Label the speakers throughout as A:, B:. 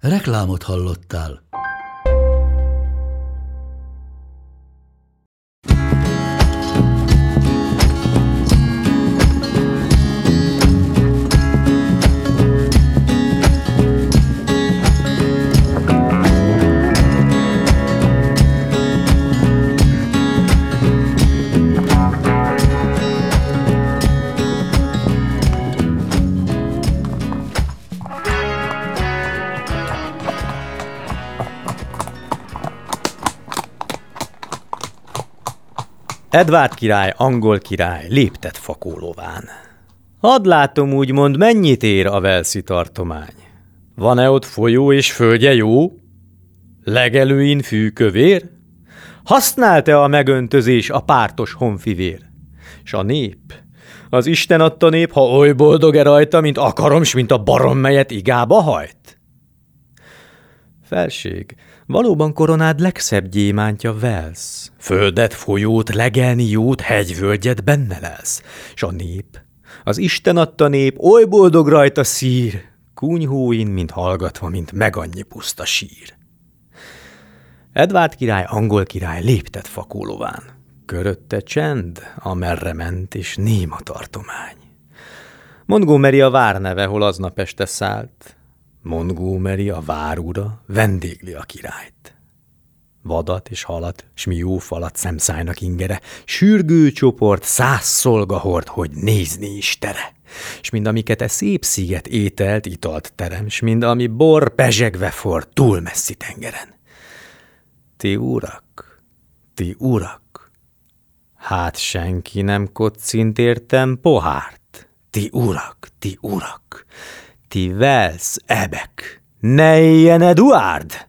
A: Reklámot hallottál.
B: Edvárd király, angol király, léptet fakólován. Hadd látom úgymond, mennyit ér a Velszi tartomány. Van-e ott folyó és földje jó? Legelőin fűkövér? Használt-e a megöntözés a pártos honfivér? S a nép? Az Isten adta nép, ha oly boldog-e rajta, mint akarom, s mint a barom, melyet igába hajt? Felség, Valóban koronád legszebb gyémántja Velsz. Földet, folyót, legelni jót, hegyvölgyet benne lesz. S a nép, az Isten adta nép, oly boldog rajta szír, kunyhóin, mint hallgatva, mint megannyi puszta sír. Edvárd király, angol király léptet fakólován. Körötte csend, amerre ment, és néma tartomány. Montgomery a várneve, hol aznap este szállt, Montgomery a várúra vendégli a királyt. Vadat és halat, s mi jó falat szemszájnak ingere, sürgő csoport, száz szolga hord, hogy nézni is tere. S mind amiket e szép sziget ételt, italt terem, s mind ami bor pezsegve for túl messzi tengeren. Ti urak, ti urak, hát senki nem kocint értem pohárt. Ti urak, ti urak, ti velsz, ebek, ne éljen Eduard!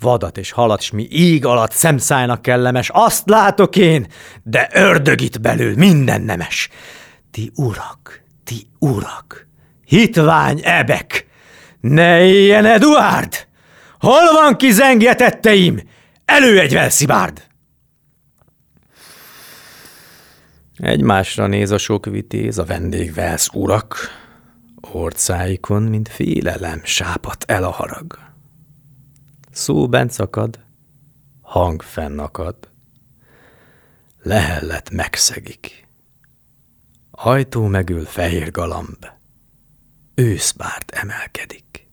B: Vadat és halat, s mi íg alatt szemszájnak kellemes, azt látok én, de ördög itt belül minden nemes. Ti urak, ti urak, hitvány ebek, ne éljen Eduard! Hol van ki zengjetetteim? Elő egy velszibárd! Egymásra néz a sok vitéz, a vendég velsz urak, Orcáikon, mint félelem, sápat el a harag. Szó bent szakad, hang fennakad, lehellet megszegik. Ajtó megül fehér galamb, őszbárt emelkedik.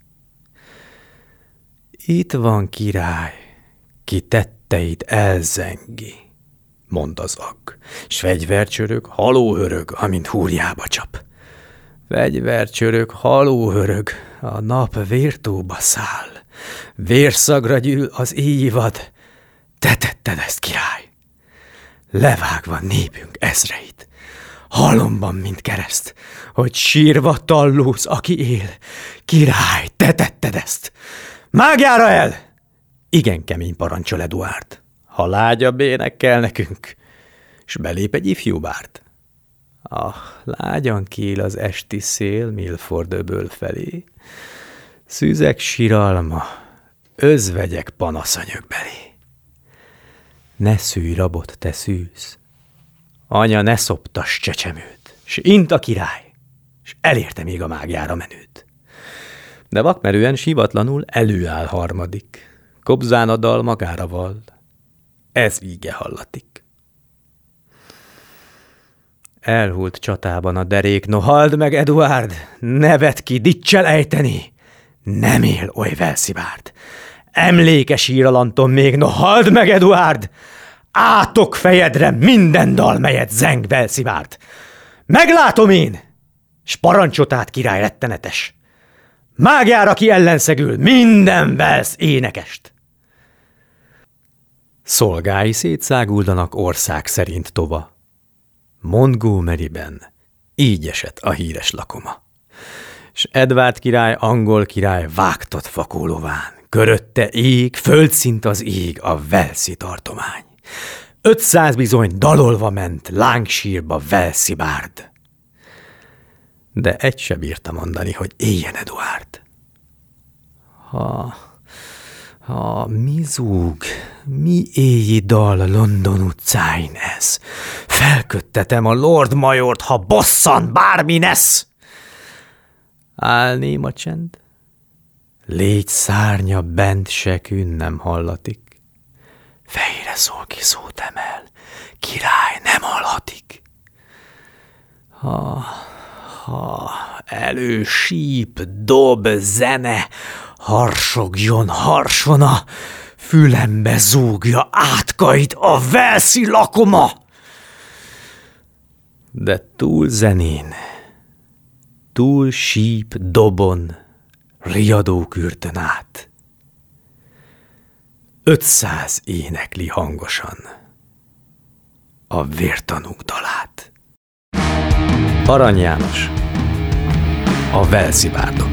B: Itt van király, ki tetteit elzengi, mond az ag, s fegyvercsörök halóhörög, amint húrjába csap. Fegyvercsörök, halóhörög, a nap vértóba száll. Vérszagra gyűl az éjvad, te tetted ezt, király. Levágva népünk ezreit, halomban, mint kereszt, hogy sírva tallóz, aki él. Király, te tetted ezt! Mágjára el! Igen kemény parancsol Eduard. Ha lágyabb énekkel nekünk, s belép egy ifjú bárt. Ah, lágyan kíl az esti szél Milford öböl felé. Szűzek siralma, özvegyek panaszanyög belé. Ne szűj rabot, te szűz, anya ne szoptas csecsemőt, s int a király, s elérte még a mágjára menőt. De vakmerően sivatlanul előáll harmadik, kobzán a dal magára val, ez íge hallatik. Elhult csatában a derék, no hald meg, Eduard, nevet ki, dicsel ejteni. Nem él oly velszibárd. Emlékes íralantom még, no hald meg, Eduard! Átok fejedre minden dal, melyet zeng velszibárd. Meglátom én! S parancsotát király rettenetes. Mágjára ki ellenszegül minden velsz énekest. Szolgái szétszáguldanak ország szerint tova. Montgomeryben így esett a híres lakoma. s Edvárd király, angol király vágtat fakólován. Körötte ég, földszint az ég, a Velszi tartomány. Ötszáz bizony dalolva ment lángsírba Velszi. De egy se bírta mondani, hogy éljen Eduard. Ha, ha mi zúg, mi éji dal London utcáin ez? Felköttetem a Lord Majort, ha bosszan bármi nesz! Állném a csend, Légy szárnya bent se nem hallatik. Fejre szól ki szót emel, király nem hallhatik. Ha, ha elő síp, dob, zene, harsogjon harsona, fülembe zúgja átkait a velszi lakoma. De túl zenén, túl síp, dobon, riadó kürtön át. Ötszáz énekli hangosan a vértanúk dalát. Arany János A Velszibárdok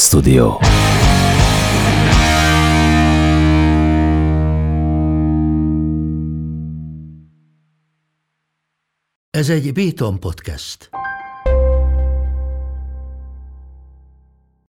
A: Studio. Ez egy Beaton podcast.